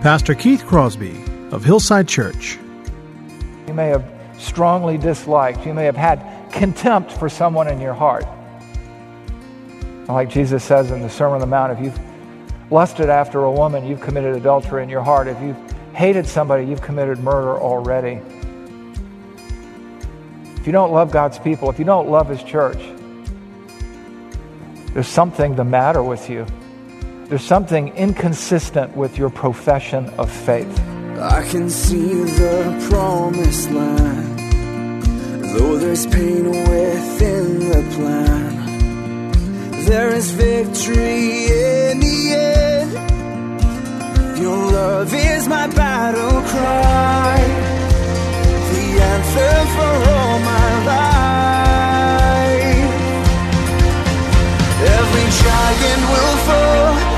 Pastor Keith Crosby of Hillside Church. You may have strongly disliked, you may have had contempt for someone in your heart. Like Jesus says in the Sermon on the Mount, if you've lusted after a woman, you've committed adultery in your heart. If you've hated somebody, you've committed murder already. If you don't love God's people, if you don't love His church, there's something the matter with you. There's something inconsistent with your profession of faith. I can see the promised land, though there's pain within the plan. There is victory in the end. Your love is my battle cry, the answer for all my life. Every giant will fall,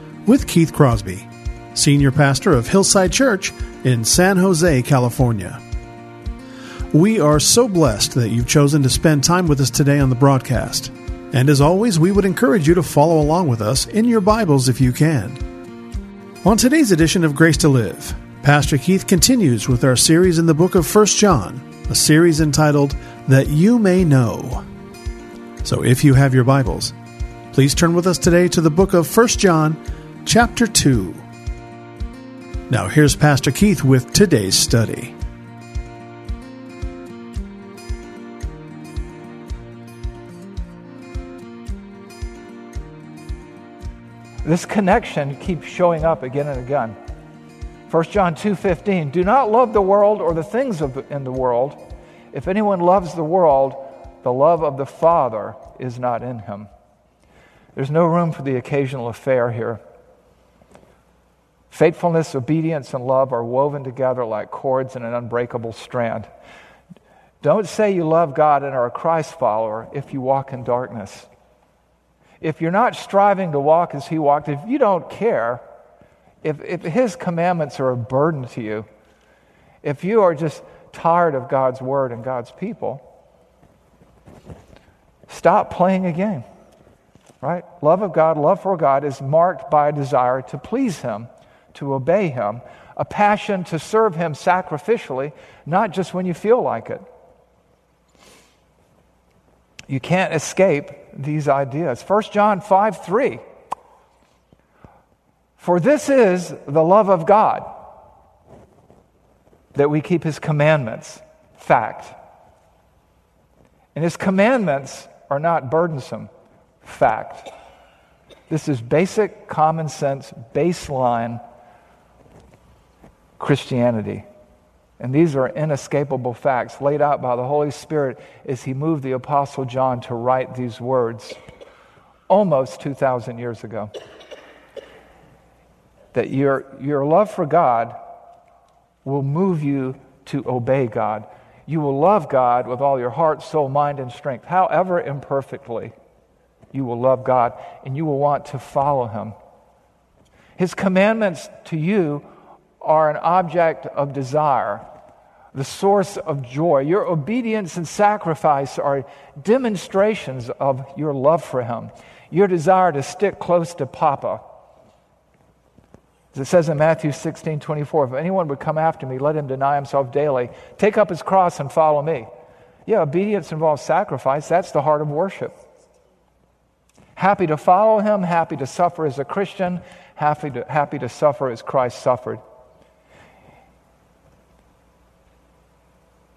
with Keith Crosby, Senior Pastor of Hillside Church in San Jose, California. We are so blessed that you've chosen to spend time with us today on the broadcast. And as always, we would encourage you to follow along with us in your Bibles if you can. On today's edition of Grace to Live, Pastor Keith continues with our series in the book of 1 John, a series entitled That You May Know. So if you have your Bibles, please turn with us today to the book of 1 John, chapter 2. Now here's Pastor Keith with today's study. This connection keeps showing up again and again. 1 John 2:15 Do not love the world or the things of in the world. If anyone loves the world, the love of the Father is not in him. There's no room for the occasional affair here. Faithfulness, obedience, and love are woven together like cords in an unbreakable strand. Don't say you love God and are a Christ follower if you walk in darkness. If you're not striving to walk as He walked, if you don't care, if, if His commandments are a burden to you, if you are just tired of God's word and God's people, stop playing a game. Right? Love of God, love for God is marked by a desire to please Him, to obey Him, a passion to serve Him sacrificially, not just when you feel like it. You can't escape these ideas. 1 John 5 3. For this is the love of God, that we keep His commandments. Fact. And His commandments are not burdensome. Fact. This is basic common sense, baseline Christianity. And these are inescapable facts laid out by the Holy Spirit as He moved the Apostle John to write these words almost 2,000 years ago. That your, your love for God will move you to obey God. You will love God with all your heart, soul, mind, and strength, however imperfectly. You will love God and you will want to follow Him. His commandments to you are an object of desire, the source of joy. Your obedience and sacrifice are demonstrations of your love for Him, your desire to stick close to Papa. As it says in Matthew 16 24, if anyone would come after me, let him deny himself daily, take up his cross and follow me. Yeah, obedience involves sacrifice. That's the heart of worship. Happy to follow him, happy to suffer as a Christian, happy to, happy to suffer as Christ suffered.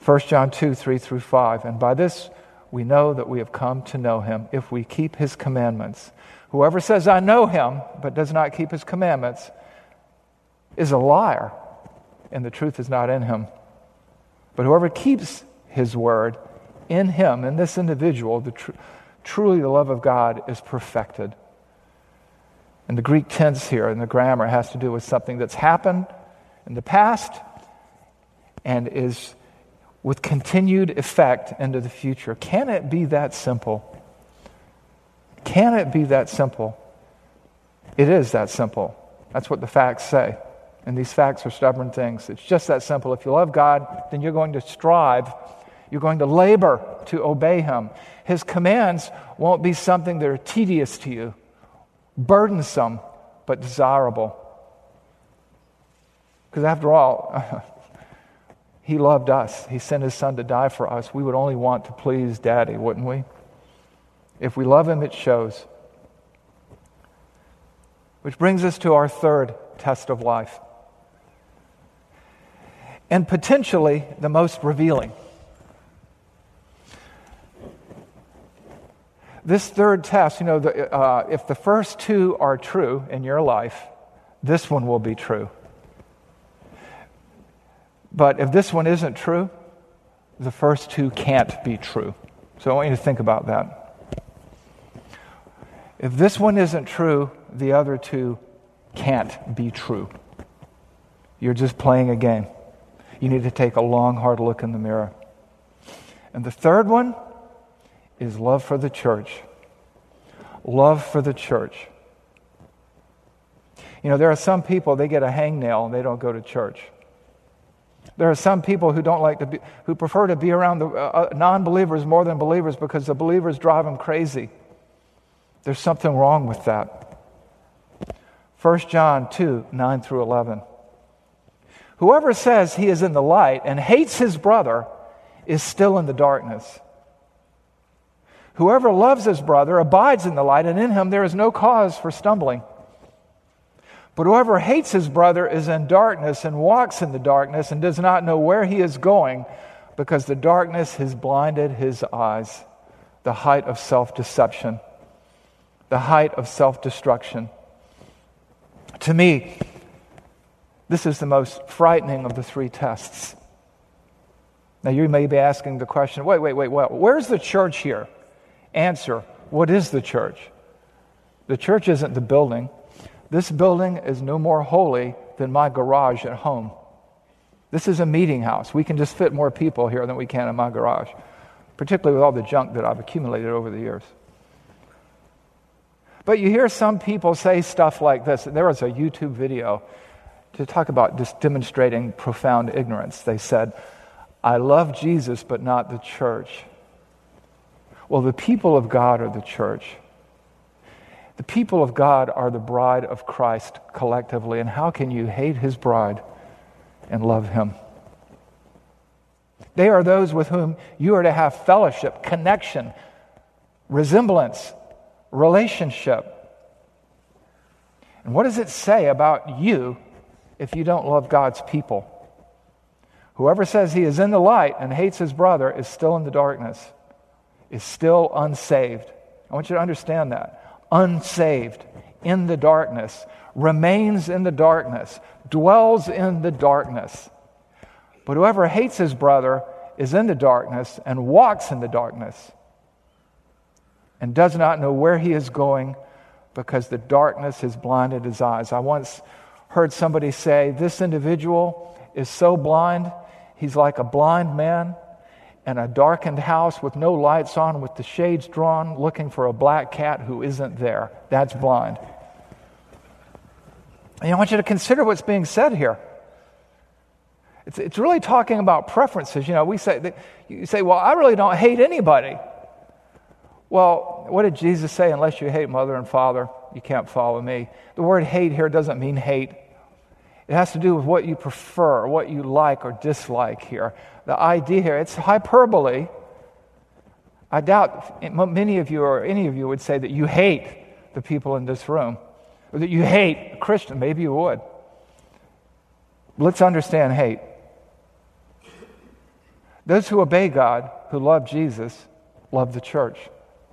1 John 2 3 through 5. And by this we know that we have come to know him if we keep his commandments. Whoever says, I know him, but does not keep his commandments, is a liar, and the truth is not in him. But whoever keeps his word in him, in this individual, the tr- truly the love of God is perfected. And the Greek tense here in the grammar has to do with something that's happened in the past and is with continued effect into the future. Can it be that simple? Can it be that simple? It is that simple. That's what the facts say. And these facts are stubborn things. It's just that simple. If you love God, then you're going to strive, you're going to labor to obey Him. His commands won't be something that are tedious to you, burdensome, but desirable. Because after all, He loved us. He sent His Son to die for us. We would only want to please Daddy, wouldn't we? If we love Him, it shows. Which brings us to our third test of life. And potentially the most revealing. This third test, you know, the, uh, if the first two are true in your life, this one will be true. But if this one isn't true, the first two can't be true. So I want you to think about that. If this one isn't true, the other two can't be true. You're just playing a game. You need to take a long, hard look in the mirror. And the third one is love for the church. Love for the church. You know, there are some people, they get a hangnail and they don't go to church. There are some people who don't like to be, who prefer to be around the uh, uh non believers more than believers because the believers drive them crazy. There's something wrong with that. 1 John 2 9 through 11. Whoever says he is in the light and hates his brother is still in the darkness. Whoever loves his brother abides in the light, and in him there is no cause for stumbling. But whoever hates his brother is in darkness and walks in the darkness and does not know where he is going because the darkness has blinded his eyes. The height of self deception, the height of self destruction. To me, this is the most frightening of the three tests. Now, you may be asking the question wait, wait, wait, well, where's the church here? Answer What is the church? The church isn't the building. This building is no more holy than my garage at home. This is a meeting house. We can just fit more people here than we can in my garage, particularly with all the junk that I've accumulated over the years. But you hear some people say stuff like this. There was a YouTube video to talk about just demonstrating profound ignorance. They said, I love Jesus, but not the church. Well, the people of God are the church. The people of God are the bride of Christ collectively. And how can you hate his bride and love him? They are those with whom you are to have fellowship, connection, resemblance, relationship. And what does it say about you if you don't love God's people? Whoever says he is in the light and hates his brother is still in the darkness, is still unsaved. I want you to understand that unsaved, in the darkness, remains in the darkness, dwells in the darkness. But whoever hates his brother is in the darkness and walks in the darkness and does not know where he is going because the darkness has blinded his eyes. I once heard somebody say, This individual is so blind, he's like a blind man in a darkened house with no lights on, with the shades drawn, looking for a black cat who isn't there. That's blind. And I want you to consider what's being said here. It's, it's really talking about preferences. You know, we say, you say, well, I really don't hate anybody. Well, what did Jesus say? Unless you hate mother and father, you can't follow me. The word hate here doesn't mean hate. It has to do with what you prefer, what you like or dislike here the idea here. It's hyperbole. I doubt many of you or any of you would say that you hate the people in this room. or that you hate a Christian. Maybe you would. Let's understand hate. Those who obey God, who love Jesus, love the church.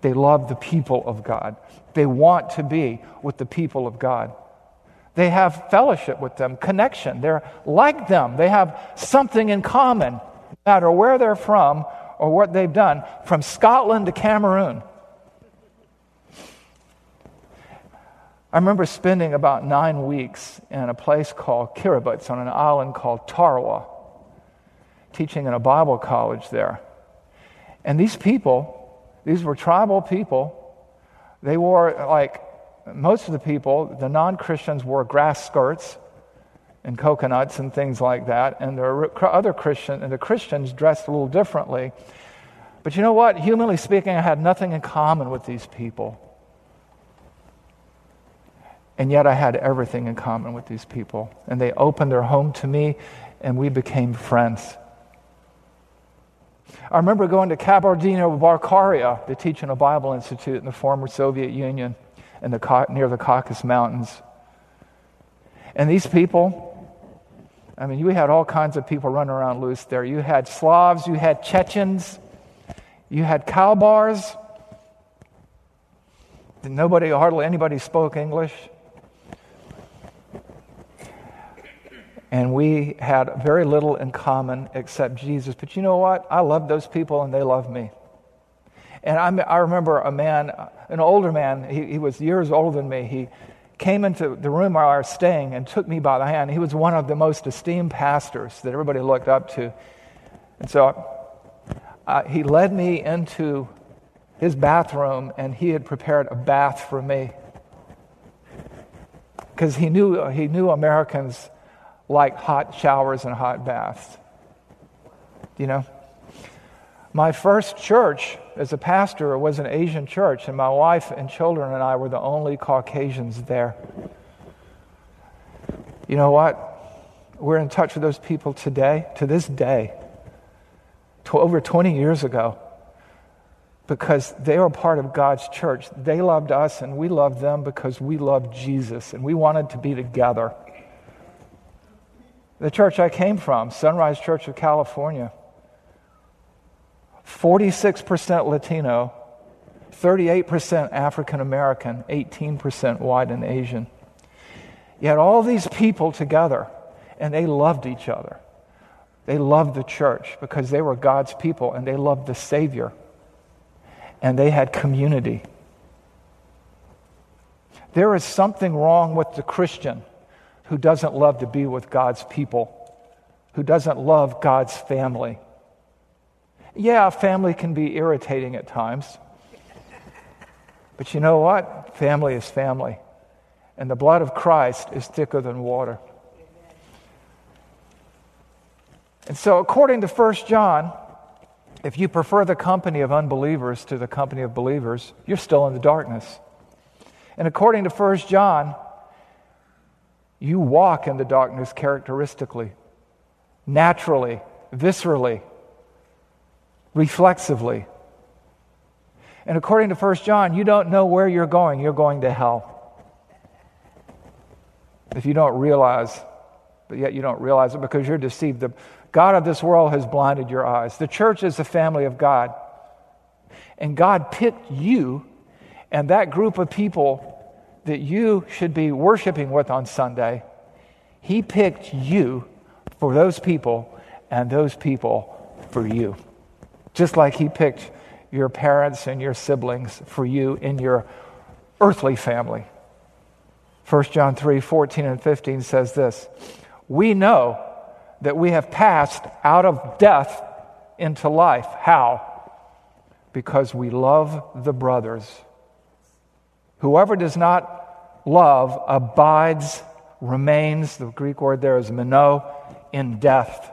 They love the people of God. They want to be with the people of God. They have fellowship with them, connection. They're like them. They have something in common, no matter where they're from or what they've done, from Scotland to Cameroon. I remember spending about nine weeks in a place called Kiribati on an island called Tarawa, teaching in a Bible college there. And these people, these were tribal people. They wore, like most of the people, the non Christians wore grass skirts and coconuts and things like that. And the other Christian, and the Christians dressed a little differently. But you know what? Humanly speaking, I had nothing in common with these people. And yet I had everything in common with these people. And they opened their home to me, and we became friends. I remember going to Kabardino-Balkaria to teach in a Bible institute in the former Soviet Union in the, near the Caucasus Mountains. And these people, I mean, you had all kinds of people running around loose there. You had Slavs, you had Chechens, you had Kalbars. Nobody, hardly anybody spoke English. and we had very little in common except Jesus. But you know what? I love those people and they love me. And I'm, i remember a man, an older man, he, he, was years older than me. He came into the room where I was staying and took me by the hand. He was one of the most esteemed pastors that everybody looked up to. And so uh, he led me into his bathroom and he had prepared a bath for me. Because he knew, he knew Americans like hot showers and hot baths. You know? My first church as a pastor it was an Asian church, and my wife and children and I were the only Caucasians there. You know what? We're in touch with those people today, to this day, to over 20 years ago, because they were part of God's church. They loved us, and we loved them because we loved Jesus, and we wanted to be together. The church I came from, Sunrise Church of California, 46% Latino, 38% African American, 18% white and Asian. You had all these people together, and they loved each other. They loved the church because they were God's people and they loved the Savior. And they had community. There is something wrong with the Christian who doesn't love to be with God's people, who doesn't love God's family. Yeah, family can be irritating at times. But you know what? Family is family. And the blood of Christ is thicker than water. And so, according to 1 John, if you prefer the company of unbelievers to the company of believers, you're still in the darkness. And according to 1 John, you walk in the darkness characteristically, naturally, viscerally, reflexively. And according to 1 John, you don't know where you're going. You're going to hell. If you don't realize, but yet you don't realize it because you're deceived. The God of this world has blinded your eyes. The church is the family of God. And God picked you and that group of people that you should be worshiping with on Sunday, He picked you for those people and those people for you. Just like He picked your parents and your siblings for you in your earthly family. 1 John 3 14 and 15 says this We know that we have passed out of death into life. How? Because we love the brothers. Whoever does not love abides, remains, the Greek word there is meno, in death.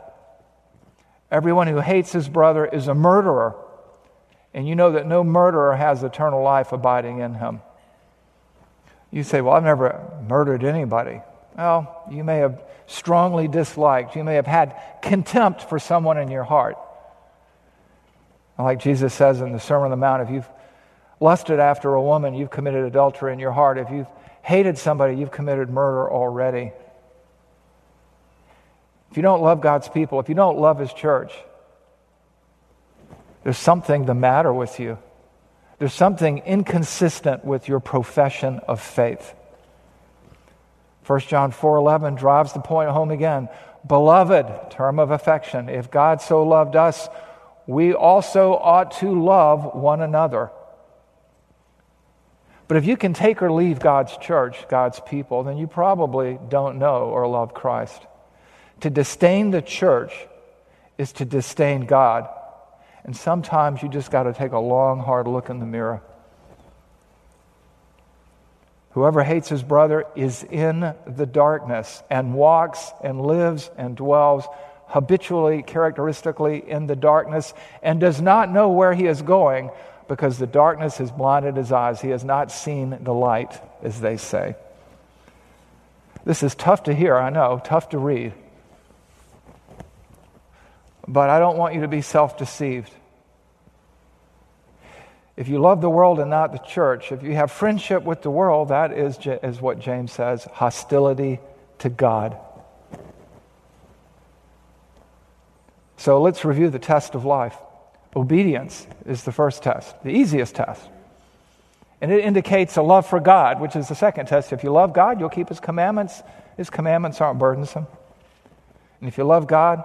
Everyone who hates his brother is a murderer. And you know that no murderer has eternal life abiding in him. You say, Well, I've never murdered anybody. Well, you may have strongly disliked, you may have had contempt for someone in your heart. Like Jesus says in the Sermon on the Mount, if you've lusted after a woman, you've committed adultery in your heart. If you've hated somebody, you've committed murder already. If you don't love God's people, if you don't love His church, there's something the matter with you. There's something inconsistent with your profession of faith. 1 John 4:11 drives the point home again. Beloved, term of affection, if God so loved us, we also ought to love one another. But if you can take or leave God's church, God's people, then you probably don't know or love Christ. To disdain the church is to disdain God. And sometimes you just got to take a long, hard look in the mirror. Whoever hates his brother is in the darkness and walks and lives and dwells habitually, characteristically in the darkness and does not know where he is going because the darkness has blinded his eyes. He has not seen the light, as they say. This is tough to hear, I know, tough to read. But I don't want you to be self deceived. If you love the world and not the church, if you have friendship with the world, that is, is what James says hostility to God. So let's review the test of life. Obedience is the first test, the easiest test. And it indicates a love for God, which is the second test. If you love God, you'll keep His commandments. His commandments aren't burdensome. And if you love God,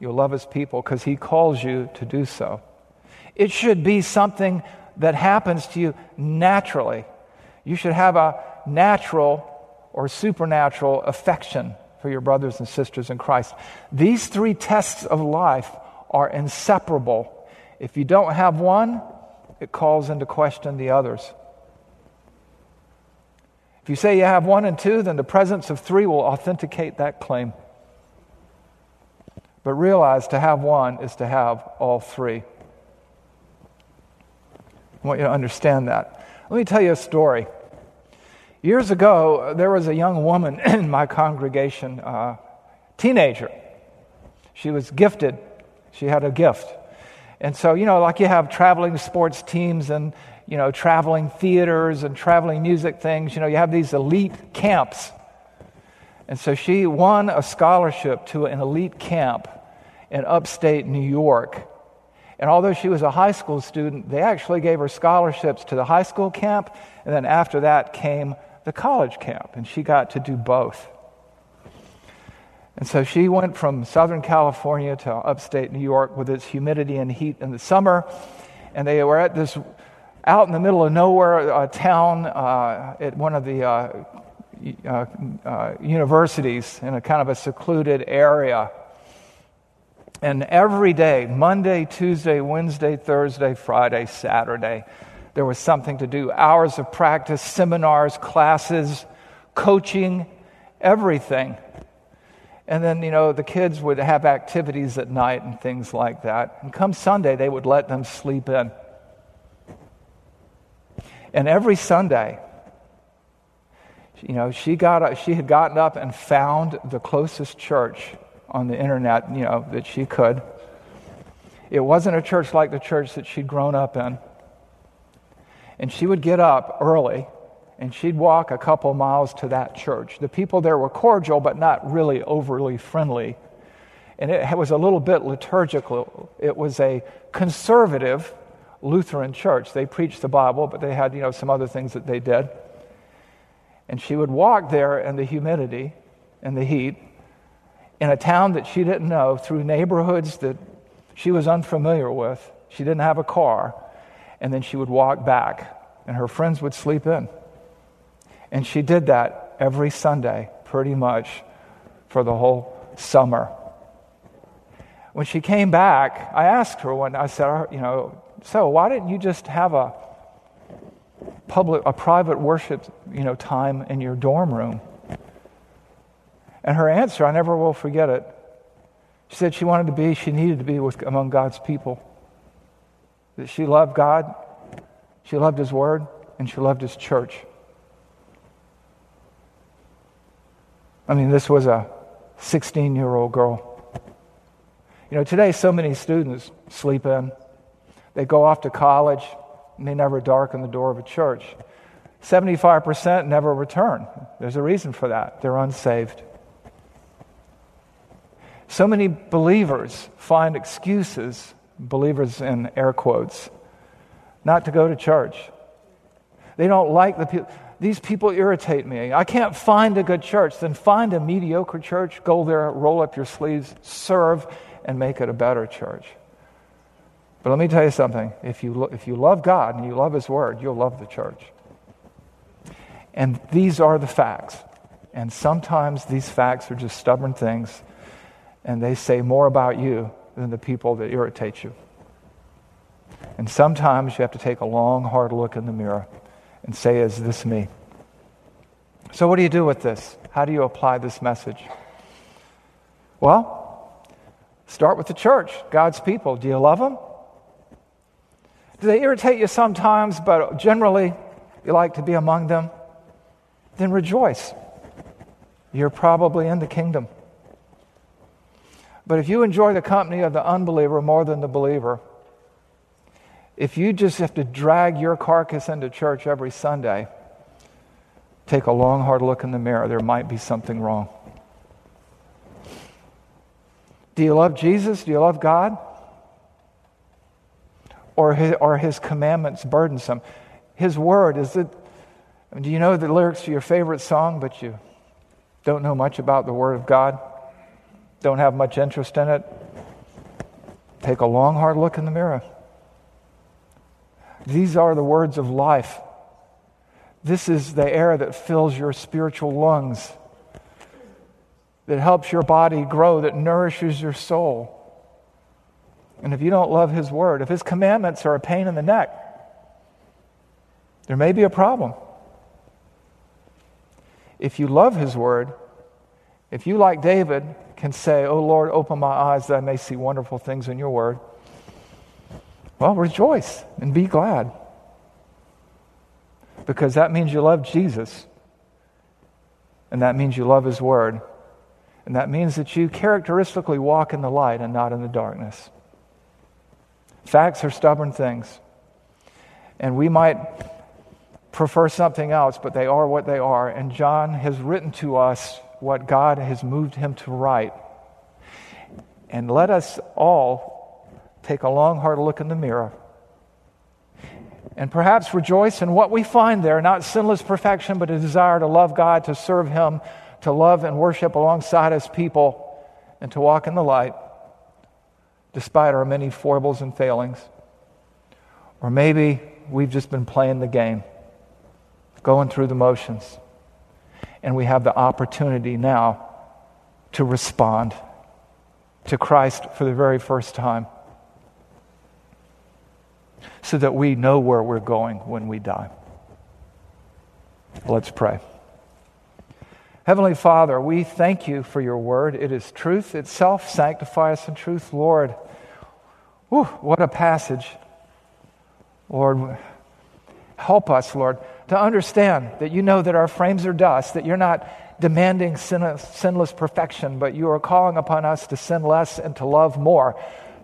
you'll love His people because He calls you to do so. It should be something that happens to you naturally. You should have a natural or supernatural affection for your brothers and sisters in Christ. These three tests of life are inseparable. If you don't have one, it calls into question the others. If you say you have one and two, then the presence of three will authenticate that claim. But realize to have one is to have all three. I want you to understand that. Let me tell you a story. Years ago, there was a young woman in my congregation, uh, teenager. She was gifted. She had a gift. And so, you know, like you have traveling sports teams and, you know, traveling theaters and traveling music things, you know, you have these elite camps. And so she won a scholarship to an elite camp in upstate New York. And although she was a high school student, they actually gave her scholarships to the high school camp, and then after that came the college camp, and she got to do both. And so she went from Southern California to upstate New York with its humidity and heat in the summer, and they were at this out in the middle of nowhere uh, town uh, at one of the uh, uh, uh universities in a kind of a secluded area. And every day, Monday, Tuesday, Wednesday, Thursday, Friday, Saturday, there was something to do hours of practice, seminars, classes, coaching, everything. And then, you know, the kids would have activities at night and things like that. And come Sunday, they would let them sleep in. And every Sunday, you know, she, got, she had gotten up and found the closest church on the internet, you know, that she could. It wasn't a church like the church that she'd grown up in. And she would get up early and she'd walk a couple miles to that church. The people there were cordial, but not really overly friendly. And it was a little bit liturgical. It was a conservative Lutheran church. They preached the Bible, but they had, you know, some other things that they did. And she would walk there in the humidity and the heat in a town that she didn't know, through neighborhoods that she was unfamiliar with. She didn't have a car. And then she would walk back, and her friends would sleep in. And she did that every Sunday, pretty much, for the whole summer. When she came back, I asked her one, I said, you know, so why didn't you just have a public, a private worship, you know, time in your dorm room? And her answer, I never will forget it. She said she wanted to be, she needed to be with, among God's people. That she loved God, she loved His Word, and she loved His church. I mean, this was a 16 year old girl. You know, today so many students sleep in. They go off to college they never darken the door of a church. 75% never return. There's a reason for that. They're unsaved. So many believers find excuses, believers in air quotes, not to go to church. They don't like the people. These people irritate me. I can't find a good church. Then find a mediocre church, go there, roll up your sleeves, serve, and make it a better church. But let me tell you something. If you, lo- if you love God and you love His Word, you'll love the church. And these are the facts. And sometimes these facts are just stubborn things, and they say more about you than the people that irritate you. And sometimes you have to take a long, hard look in the mirror and say, Is this me? So, what do you do with this? How do you apply this message? Well, start with the church, God's people. Do you love them? Do they irritate you sometimes, but generally you like to be among them? Then rejoice. You're probably in the kingdom. But if you enjoy the company of the unbeliever more than the believer, if you just have to drag your carcass into church every Sunday, take a long, hard look in the mirror. There might be something wrong. Do you love Jesus? Do you love God? Or his, are his commandments burdensome? His word, is it. Do you know the lyrics to your favorite song, but you don't know much about the Word of God? Don't have much interest in it? Take a long, hard look in the mirror. These are the words of life. This is the air that fills your spiritual lungs, that helps your body grow, that nourishes your soul. And if you don't love His Word, if His commandments are a pain in the neck, there may be a problem. If you love His Word, if you, like David, can say, Oh Lord, open my eyes that I may see wonderful things in your Word, well, rejoice and be glad. Because that means you love Jesus. And that means you love His Word. And that means that you characteristically walk in the light and not in the darkness. Facts are stubborn things. And we might prefer something else, but they are what they are. And John has written to us what God has moved him to write. And let us all take a long, hard look in the mirror. And perhaps rejoice in what we find there not sinless perfection, but a desire to love God, to serve Him, to love and worship alongside His people, and to walk in the light despite our many foibles and failings. Or maybe we've just been playing the game, going through the motions, and we have the opportunity now to respond to Christ for the very first time so that we know where we're going when we die. Let's pray. Heavenly Father, we thank you for your word. It is truth itself. Sanctify us in truth, Lord. Whew, what a passage. Lord, help us, Lord, to understand that you know that our frames are dust, that you're not demanding sinless perfection, but you are calling upon us to sin less and to love more,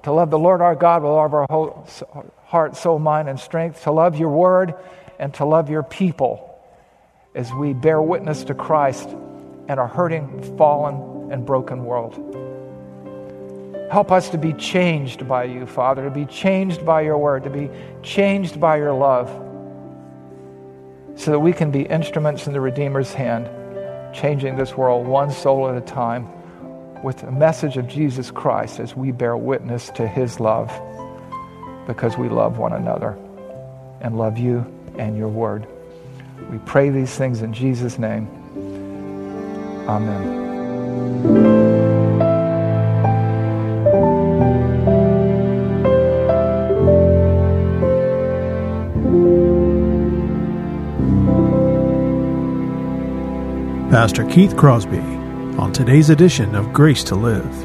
to love the Lord our God with all of our whole heart, soul, mind, and strength, to love your word and to love your people as we bear witness to Christ and our hurting, fallen, and broken world. Help us to be changed by you, Father, to be changed by your word, to be changed by your love, so that we can be instruments in the Redeemer's hand, changing this world one soul at a time with the message of Jesus Christ as we bear witness to his love because we love one another and love you and your word. We pray these things in Jesus' name. Amen. Pastor Keith Crosby on today's edition of Grace to Live.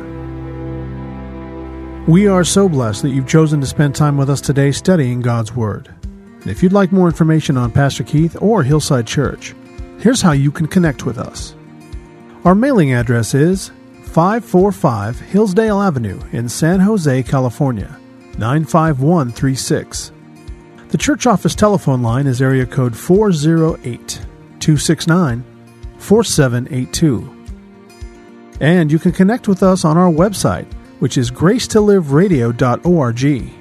We are so blessed that you've chosen to spend time with us today studying God's Word. And if you'd like more information on Pastor Keith or Hillside Church, here's how you can connect with us. Our mailing address is 545 Hillsdale Avenue in San Jose, California, 95136. The church office telephone line is area code 408 269 4782. And you can connect with us on our website, which is gracetoliveradio.org.